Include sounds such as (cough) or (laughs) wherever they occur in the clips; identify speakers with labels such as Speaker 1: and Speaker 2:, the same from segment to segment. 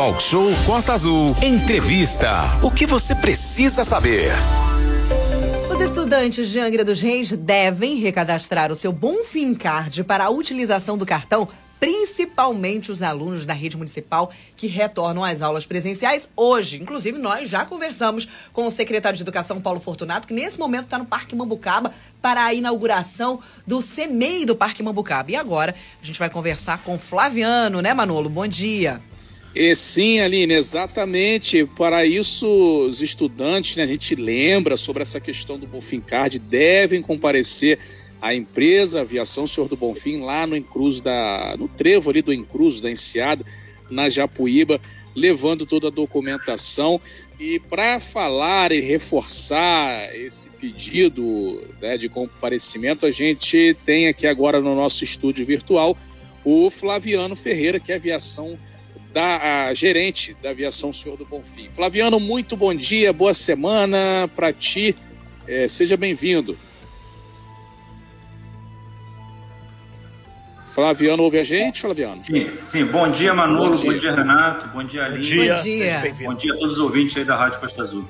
Speaker 1: Talk Show Costa Azul. Entrevista. O que você precisa saber?
Speaker 2: Os estudantes de Angra dos Reis devem recadastrar o seu Bonfim Card para a utilização do cartão principalmente os alunos da rede municipal que retornam às aulas presenciais hoje. Inclusive, nós já conversamos com o secretário de Educação, Paulo Fortunato, que nesse momento está no Parque Mambucaba para a inauguração do CEMEI do Parque Mambucaba. E agora a gente vai conversar com Flaviano, né, Manolo? Bom dia.
Speaker 3: E sim, Aline, exatamente. Para isso, os estudantes, né, a gente lembra sobre essa questão do Bonfim Card, devem comparecer à empresa Aviação Senhor do Bonfim, lá no Encruz da. no trevo ali do Encruz, da Enseada, na Japuíba, levando toda a documentação. E para falar e reforçar esse pedido né, de comparecimento, a gente tem aqui agora no nosso estúdio virtual o Flaviano Ferreira, que é aviação da gerente da aviação Senhor do Bonfim. Flaviano, muito bom dia, boa semana para ti. É, seja bem-vindo. Flaviano ouve a gente, Flaviano?
Speaker 4: Sim, sim. Bom dia, Manolo. Bom dia, bom dia Renato. Bom dia, Aline. Bom
Speaker 2: dia. Bom dia.
Speaker 4: bom dia a todos os ouvintes aí da Rádio Costa Azul.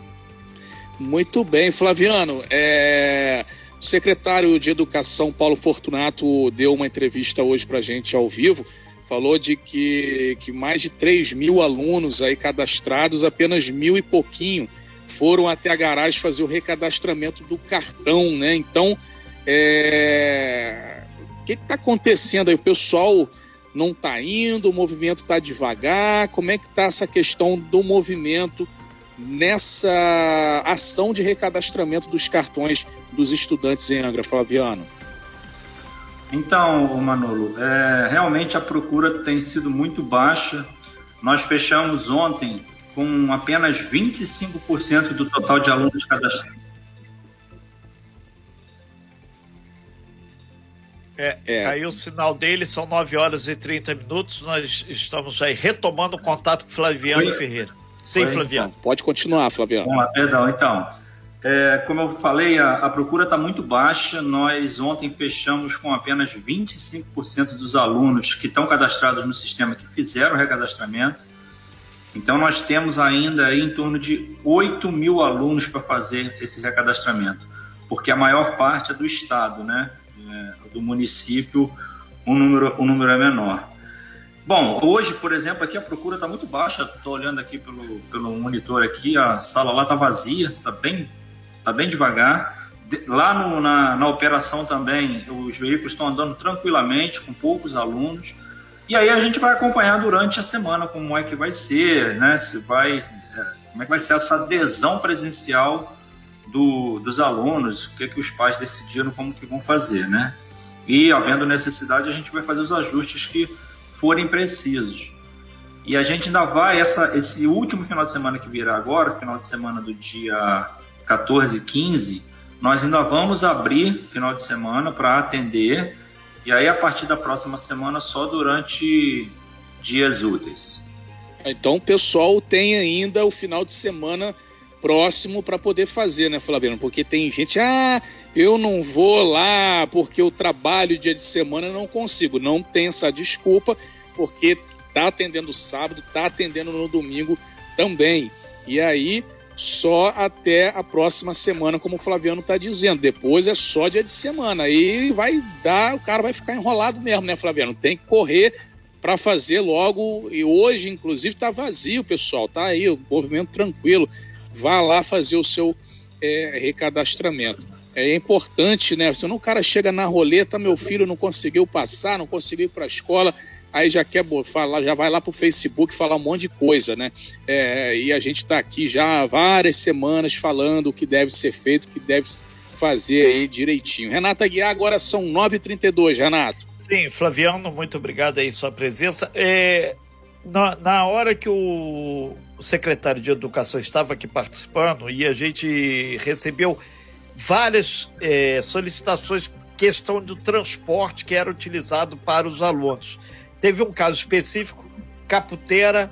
Speaker 3: Muito bem, Flaviano. É... O secretário de Educação, Paulo Fortunato, deu uma entrevista hoje para a gente ao vivo falou de que, que mais de 3 mil alunos aí cadastrados, apenas mil e pouquinho foram até a garagem fazer o recadastramento do cartão, né? Então, é... o que está acontecendo aí? O pessoal não está indo, o movimento está devagar. Como é que está essa questão do movimento nessa ação de recadastramento dos cartões dos estudantes em Angra, Flaviano?
Speaker 4: Então, Manolo, é, realmente a procura tem sido muito baixa. Nós fechamos ontem com apenas 25% do total de alunos cadastrados.
Speaker 5: É, é. Caiu o sinal dele, são 9 horas e 30 minutos. Nós estamos aí retomando o contato com Flaviano Oi? Ferreira. Sim, Oi? Flaviano.
Speaker 3: Pode continuar, Flaviano.
Speaker 4: Bom, perdão, então. É, como eu falei, a, a procura está muito baixa. Nós ontem fechamos com apenas 25% dos alunos que estão cadastrados no sistema que fizeram o recadastramento. Então, nós temos ainda em torno de 8 mil alunos para fazer esse recadastramento, porque a maior parte é do estado, né? É, do município, o um número, um número é menor. Bom, hoje, por exemplo, aqui a procura está muito baixa. Estou olhando aqui pelo, pelo monitor aqui, a sala lá está vazia, está bem está bem devagar. Lá no, na, na operação também, os veículos estão andando tranquilamente, com poucos alunos. E aí a gente vai acompanhar durante a semana como é que vai ser, né? Se vai, é, como é que vai ser essa adesão presencial do, dos alunos, o que, que os pais decidiram como que vão fazer, né? E havendo necessidade, a gente vai fazer os ajustes que forem precisos. E a gente ainda vai, essa, esse último final de semana que virá agora, final de semana do dia 14, 15, nós ainda vamos abrir final de semana para atender. E aí, a partir da próxima semana, só durante dias úteis.
Speaker 3: Então, o pessoal tem ainda o final de semana próximo para poder fazer, né, Flaviano? Porque tem gente, ah, eu não vou lá porque eu trabalho dia de semana, não consigo. Não tem essa desculpa, porque tá atendendo sábado, tá atendendo no domingo também. E aí, só até a próxima semana, como o Flaviano está dizendo. Depois é só dia de semana. Aí vai dar, o cara vai ficar enrolado mesmo, né, Flaviano? Tem que correr para fazer logo. E hoje, inclusive, está vazio, pessoal. Tá aí, o movimento tranquilo. Vá lá fazer o seu é, recadastramento. É importante, né? Senão o cara chega na roleta, meu filho não conseguiu passar, não conseguiu ir para a escola aí já quer falar, já vai lá pro Facebook falar um monte de coisa, né? É, e a gente está aqui já há várias semanas falando o que deve ser feito, o que deve fazer aí direitinho. Renata Guiar, agora são 9h32, Renato.
Speaker 5: Sim, Flaviano, muito obrigado aí sua presença. É, na, na hora que o, o secretário de Educação estava aqui participando e a gente recebeu várias é, solicitações questão do transporte que era utilizado para os alunos. Teve um caso específico, Caputera,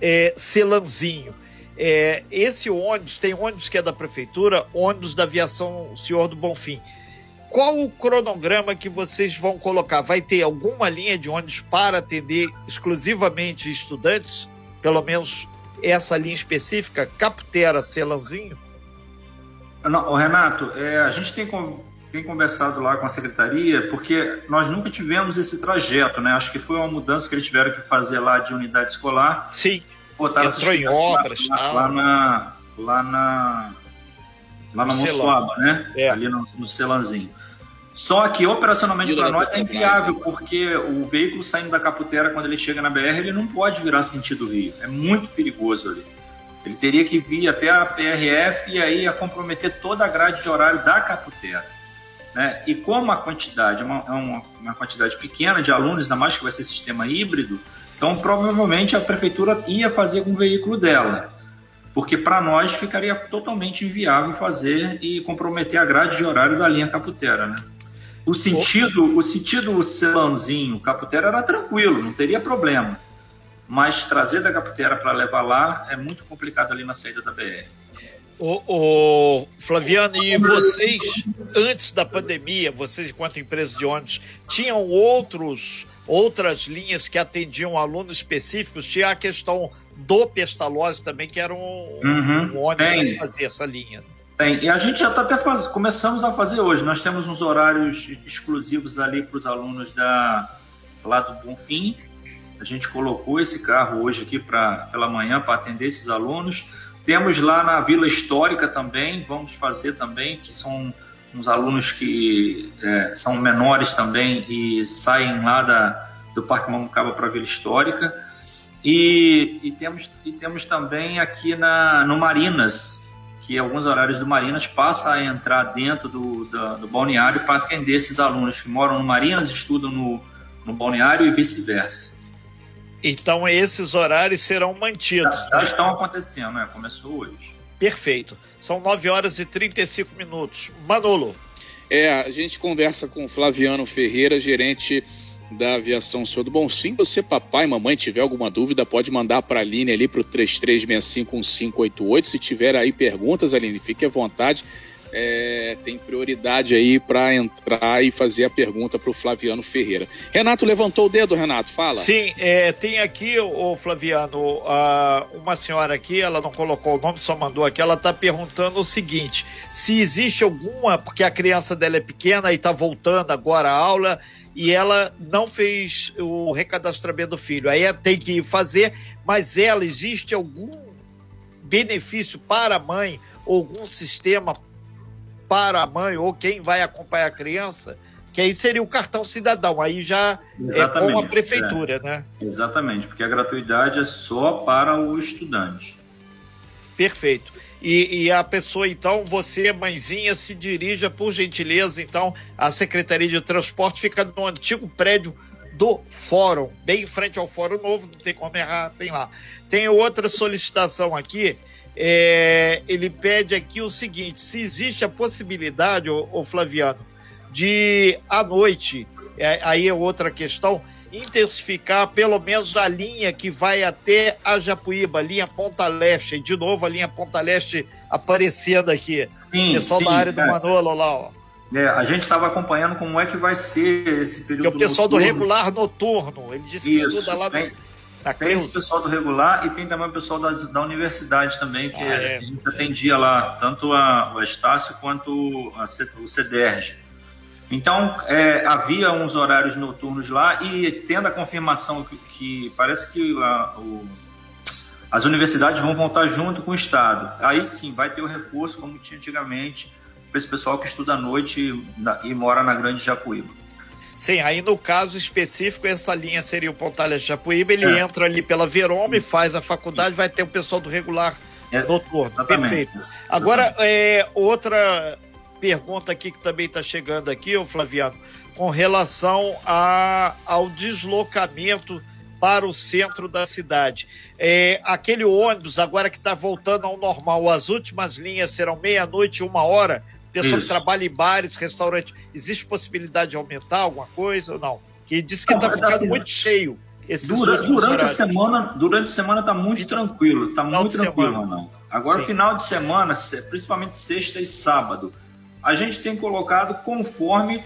Speaker 5: é, Celanzinho. É, esse ônibus, tem ônibus que é da prefeitura, ônibus da aviação Senhor do Bonfim. Qual o cronograma que vocês vão colocar? Vai ter alguma linha de ônibus para atender exclusivamente estudantes? pelo menos essa linha específica, Caputera, Celanzinho?
Speaker 4: Não, Renato, é, a gente tem, tem conversado lá com a secretaria, porque nós nunca tivemos esse trajeto, né? Acho que foi uma mudança que eles tiveram que fazer lá de unidade escolar.
Speaker 5: Sim.
Speaker 4: Botaram Entrou em obras, lá, lá, na, lá na lá na Moçoaba, né? É. Ali no, no Celanzinho. Só que operacionalmente para nós é inviável, porque o veículo saindo da Caputera, quando ele chega na BR, ele não pode virar sentido Rio. É muito perigoso ali. Ele teria que vir até a PRF e aí ia comprometer toda a grade de horário da Caputera. Né? E como a quantidade é uma, é uma, uma, quantidade pequena de alunos, ainda mais que vai ser sistema híbrido, então provavelmente a prefeitura ia fazer com o veículo dela porque para nós ficaria totalmente inviável fazer e comprometer a grade de horário da linha Caputera, né? O sentido, o sentido Celanzinho, Caputera era tranquilo, não teria problema. Mas trazer da Caputera para levar lá é muito complicado ali na saída da BR.
Speaker 5: O, o, Flaviano, e vocês, antes da pandemia, vocês, enquanto empresa de ônibus, tinham outros, outras linhas que atendiam alunos específicos? Tinha a questão do Pestalozzi também, que era um, uhum, um ônibus que fazia essa linha.
Speaker 4: Tem, e a gente já está até faz... começamos a fazer hoje. Nós temos uns horários exclusivos ali para os alunos da lá do Bonfim. A gente colocou esse carro hoje aqui para pela manhã para atender esses alunos. Temos lá na Vila Histórica também, vamos fazer também, que são uns alunos que é, são menores também e saem lá da, do Parque Mamucaba para a Vila Histórica. E, e, temos, e temos também aqui na, no Marinas, que alguns horários do Marinas passa a entrar dentro do, do, do balneário para atender esses alunos que moram no Marinas, estudam no, no balneário e vice-versa.
Speaker 5: Então esses horários serão mantidos.
Speaker 4: Já, já estão acontecendo, né? Começou hoje.
Speaker 5: Perfeito. São 9 horas e 35 minutos. Manolo.
Speaker 3: É, a gente conversa com Flaviano Ferreira, gerente da Aviação Senhor do Bom. Se você, papai e mamãe, tiver alguma dúvida, pode mandar para a Aline ali para o 33651588. Se tiver aí perguntas, Aline, fique à vontade. É, tem prioridade aí para entrar e fazer a pergunta para o Flaviano Ferreira. Renato levantou o dedo, Renato, fala.
Speaker 5: Sim, é, tem aqui, o Flaviano, uma senhora aqui, ela não colocou o nome, só mandou aqui, ela está perguntando o seguinte: se existe alguma, porque a criança dela é pequena e está voltando agora à aula, e ela não fez o recadastramento do filho. Aí tem que fazer, mas ela existe algum benefício para a mãe, algum sistema para a mãe ou quem vai acompanhar a criança? Que aí seria o cartão cidadão, aí já Exatamente, é com a prefeitura, é. né?
Speaker 4: Exatamente, porque a gratuidade é só para o estudante.
Speaker 5: Perfeito. E, e, a pessoa, então, você, mãezinha, se dirija, por gentileza, então, à Secretaria de Transporte, fica no antigo prédio do Fórum, bem em frente ao Fórum Novo, não tem como errar, tem lá. Tem outra solicitação aqui, é, ele pede aqui o seguinte: se existe a possibilidade, o Flaviano, de à noite, é, aí é outra questão, intensificar pelo menos a linha que vai até a Japuíba, linha Ponta Leste. De novo, a linha Ponta Leste aparecendo aqui. Sim, pessoal sim, da área do é. Manolo lá, ó.
Speaker 4: É, a gente estava acompanhando como é que vai ser esse período. Que
Speaker 5: é o pessoal noturno. do regular noturno. Ele disse que Isso, estuda lá
Speaker 4: tem, no, tem esse pessoal do regular e tem também o pessoal da, da universidade também, que ah, é. a gente atendia lá, tanto a, o Estácio quanto a, o CEDERJ. Então, é, havia uns horários noturnos lá e tendo a confirmação que, que parece que a, o, as universidades vão voltar junto com o Estado. Aí sim, vai ter o reforço, como tinha antigamente, para esse pessoal que estuda à noite e, e mora na Grande Japuíba.
Speaker 5: Sim, aí no caso específico, essa linha seria o Pontalha Japuíba, ele é. entra ali pela Verome, faz a faculdade, vai ter o pessoal do regular é, noturno. Exatamente. Perfeito. Agora, é, outra pergunta aqui que também está chegando aqui, ô Flaviano, com relação a, ao deslocamento para o centro da cidade. É, aquele ônibus, agora que está voltando ao normal, as últimas linhas serão meia-noite e uma hora. Pessoa que trabalha em bares, restaurantes, existe possibilidade de aumentar alguma coisa ou não? Que diz que está ficando assim, muito cheio.
Speaker 4: Durante, durante a semana, durante a semana está muito tranquilo, está muito tranquilo, semana. não. Agora, Sim. final de semana, principalmente sexta e sábado, a gente tem colocado conforme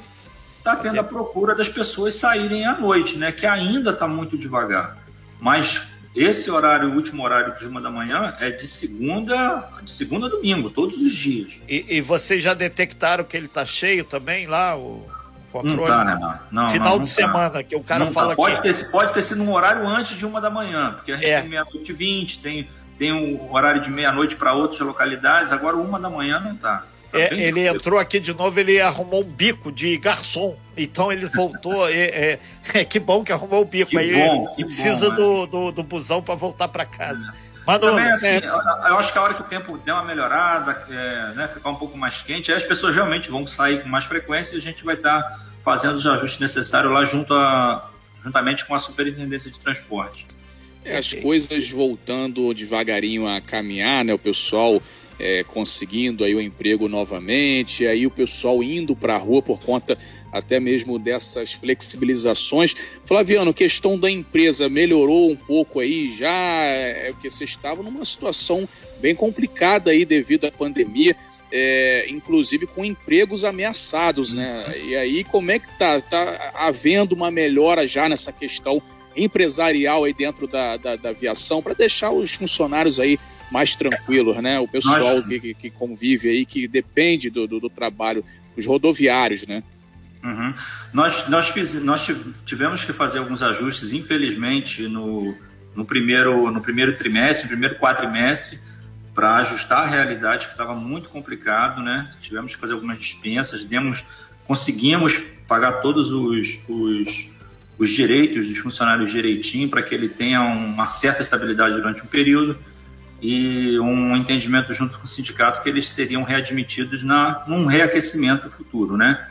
Speaker 4: está tendo a procura das pessoas saírem à noite, né? Que ainda está muito devagar. Mas esse horário, o último horário de uma da manhã, é de segunda, de segunda a domingo, todos os dias.
Speaker 5: E, e vocês já detectaram que ele está cheio também lá, o controle?
Speaker 4: Não tá, né, não,
Speaker 5: Final
Speaker 4: não,
Speaker 5: de
Speaker 4: tá.
Speaker 5: semana, que o cara
Speaker 4: Não
Speaker 5: fala
Speaker 4: tá. pode
Speaker 5: que...
Speaker 4: Ter, pode ter sido um horário antes de uma da manhã, porque a gente
Speaker 5: É.
Speaker 4: tem meia-noite e vinte, tem, tem o horário de meia-noite para outras localidades, agora uma da manhã não tá. Tá
Speaker 5: É, ele entrou aqui de novo, ele arrumou um bico de garçom. Então ele voltou. (laughs) é, é, que bom que arrumou o bico.
Speaker 4: Que
Speaker 5: Aí
Speaker 4: bom,
Speaker 5: ele
Speaker 4: que
Speaker 5: precisa
Speaker 4: bom,
Speaker 5: do, do, do busão para voltar para casa. Manda
Speaker 4: Também,
Speaker 5: um-
Speaker 4: assim,
Speaker 5: é,
Speaker 4: eu eu acho que a hora que o tempo der uma melhorada, é, né, ficar um pouco mais quente, aí as pessoas realmente vão sair com mais frequência e a gente vai estar fazendo os ajustes necessários lá junto a, juntamente com a Superintendência de Transporte.
Speaker 3: É, as coisas voltando devagarinho a caminhar, né? O pessoal é, conseguindo aí o emprego novamente, aí o pessoal indo para a rua por conta até mesmo dessas flexibilizações. Flaviano, questão da empresa melhorou um pouco aí já, é porque vocês estavam numa situação bem complicada aí devido à pandemia. é, inclusive com empregos ameaçados, né? E aí, como é que tá? Tá havendo uma melhora já nessa questão empresarial aí dentro da, da, da aviação para deixar os funcionários aí mais tranquilos, né? O pessoal que, que- convive aí, que depende do, do, do trabalho, os rodoviários, né?
Speaker 4: Uhum. Nós, nós, fiz, nós tiv- tivemos que fazer alguns ajustes, infelizmente, no, no, primeiro, no primeiro trimestre, no primeiro quadrimestre, para ajustar a realidade, que estava muito complicado, né? Tivemos que fazer algumas dispensas, demos, conseguimos pagar todos os, os, os direitos dos funcionários direitinho, para que ele tenha uma certa estabilidade durante um período e um entendimento junto com o sindicato que eles seriam readmitidos na, num reaquecimento futuro, né?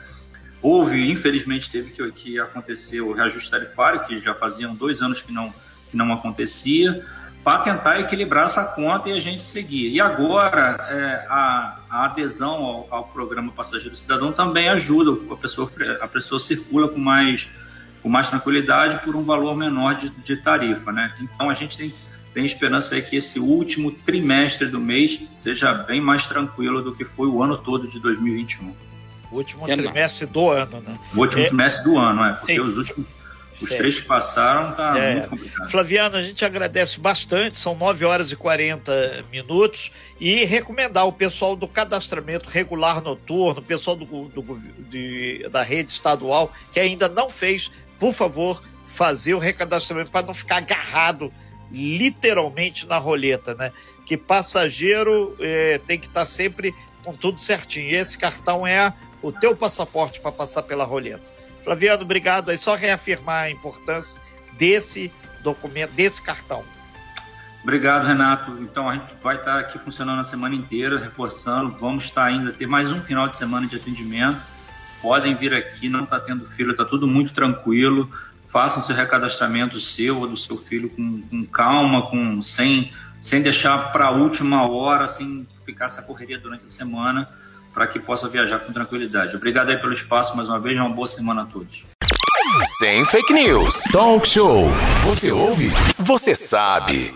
Speaker 4: Houve, infelizmente, teve que, que acontecer o reajuste tarifário, que já faziam dois anos que não, que não acontecia, para tentar equilibrar essa conta e a gente seguir. E agora, é, a, a adesão ao, ao programa Passageiro Cidadão também ajuda, a pessoa, a pessoa circula com mais, com mais tranquilidade por um valor menor de, de tarifa. Né? Então, a gente tem, tem esperança aí que esse último trimestre do mês seja bem mais tranquilo do que foi o ano todo de 2021.
Speaker 5: o último
Speaker 3: Renato.
Speaker 5: trimestre do ano, né?
Speaker 4: O último
Speaker 5: É.
Speaker 4: trimestre do ano, é, porque
Speaker 5: Sim.
Speaker 4: os últimos, os
Speaker 5: É.
Speaker 4: três que passaram, tá
Speaker 5: É.
Speaker 4: muito complicado.
Speaker 5: Flaviano, a gente agradece bastante, são 9 horas e 40 minutos, e recomendar o pessoal do cadastramento regular noturno, o pessoal do, do- de- da rede estadual, que ainda não fez, por favor, fazer o recadastramento para não ficar agarrado literalmente na roleta, né? Que passageiro eh, tem que estar sempre com tudo certinho. E esse cartão é o teu passaporte para passar pela roleta. Flaviano, obrigado. Aí só reafirmar a importância desse documento, desse cartão.
Speaker 4: Obrigado, Renato. Então a gente vai estar aqui funcionando a semana inteira, reforçando. Vamos estar ainda ter mais um final de semana de atendimento. Podem vir aqui, não está tendo fila, está tudo muito tranquilo. Façam seu recadastramento seu ou do seu filho com, com calma, com sem, sem deixar para a última hora, sem ficar essa correria durante a semana, para que possa viajar com tranquilidade. Obrigado aí pelo espaço mais uma vez, uma boa semana a todos.
Speaker 1: Sem fake news. Talk show. Você ouve? Você sabe.